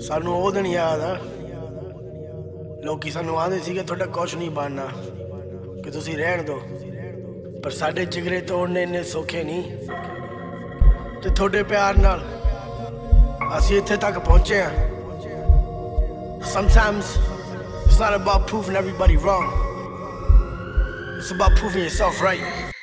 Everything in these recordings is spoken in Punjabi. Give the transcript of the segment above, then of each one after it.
ਸਾਨੂੰ ਉਹ ਦਿਨ ਯਾਦ ਆ। ਲੋਕੀ ਸਾਨੂੰ ਆਂਦੇ ਸੀਗੇ, ਤੁਹਾਡਾ ਕੁਝ ਨਹੀਂ ਬਣਨਾ। ਕਿ ਤੁਸੀਂ ਰਹਿਣ ਦਿਓ ਪਰ ਸਾਡੇ ਜਿਗਰੇ ਤੋੜਨੇ ਇੰਨੇ ਸੌਖੇ ਨਹੀਂ। ਤੇ ਤੁਹਾਡੇ ਪਿਆਰ ਨਾਲ ਅਸੀਂ ਇੱਥੇ ਤੱਕ ਪਹੁੰਚੇ ਆ sometimes it's not about proving everybody wrong. It's about proving yourself right.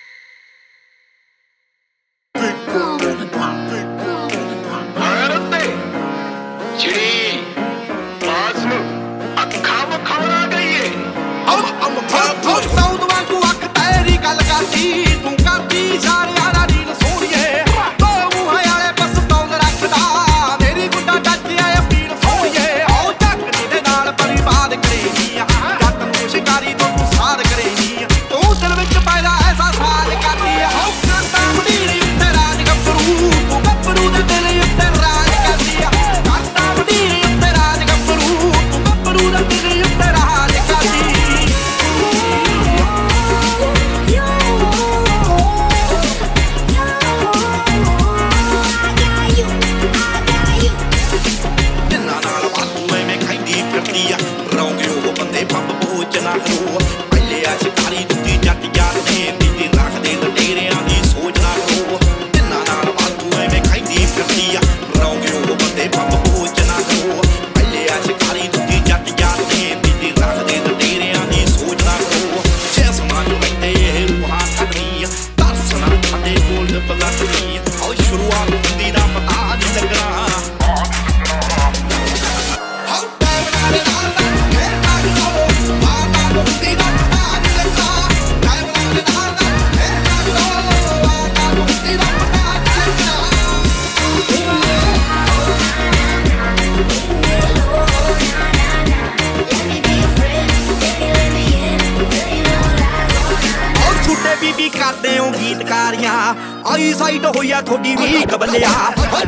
ਬੰਨਿਆ ਆਈ ਸਾਈਟ ਹੋਇਆ ਥੋੜੀ ਵੀਕ ਬੱਲਿਆ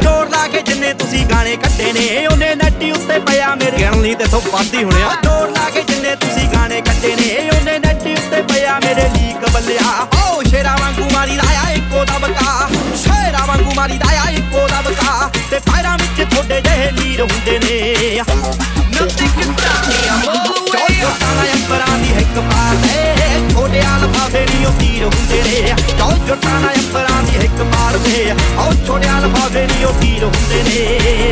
ਜੋਰ ਲਾ ਕੇ ਜਿੰਨੇ ਤੁਸੀਂ ਗਾਣੇ ਕੱਢੇ ਨੇ ਉਹਨੇ ਨੈਟੀ ਉੱਤੇ ਪਿਆ ਮੇਰੇ। ਗਿਣਨੀ ਤੇ ਤੋਂ ਪਾਦੀ ਹੁਣਿਆ ਜੋਰ ਲਾ ਕੇ ਜਿੰਨੇ ਤੁਸੀਂ ਗਾਣੇ ਕੱਢੇ ਨੇ ਉਹਨੇ ਨੈਟੀ ਉੱਤੇ ਪਿਆ ਮੇਰੇ ਲੀਕ ਬੱਲਿਆ ਓ ਸ਼ੇਰਾ ਵਾਂਗੂ ਮਾਰੀ ਰਾਇਆ ਇੱਕੋ ਦਾ ਬਕਾ। ਸ਼ੇਰਾ ਵਾਂਗੂ ਮਾਰੀ ਰਾਇਆ ਇੱਕੋ ਦਾ ਬਕਾ। ਤੇ ਪੈਰਾਂ ਵਿੱਚ ਥੋੜੇ ਜਿਹੇ ਲੀਰ ਹੁੰਦੇ ਨੇ। ਨੱਤੀ ਕਿੰਨਾ ਨਹੀਂ ਆਹੋ ਚੋਟਾਂ ਦਾ ਅੰਬਰਾਂ ਦੀ ਇੱਕ ਪਾਸੇ ਛੋਟੇ ਆਲਫਾ ਫੇਰੀ ਉਹ ਤੀਰ ਹੁੰਦੇ ਨੇ। ਪੁਰਾਣਾ ਅੰਬਰਾਂ ਦੀ ਹਿੱਕ ਮਾਰਦੇ ਆ। ਉਹ ਛੋੜਿਆ ਲਫਾਫੇ ਨਹੀਂ ਉਹ ਪੀਰ ਹੁੰਦੇ ਨੇ।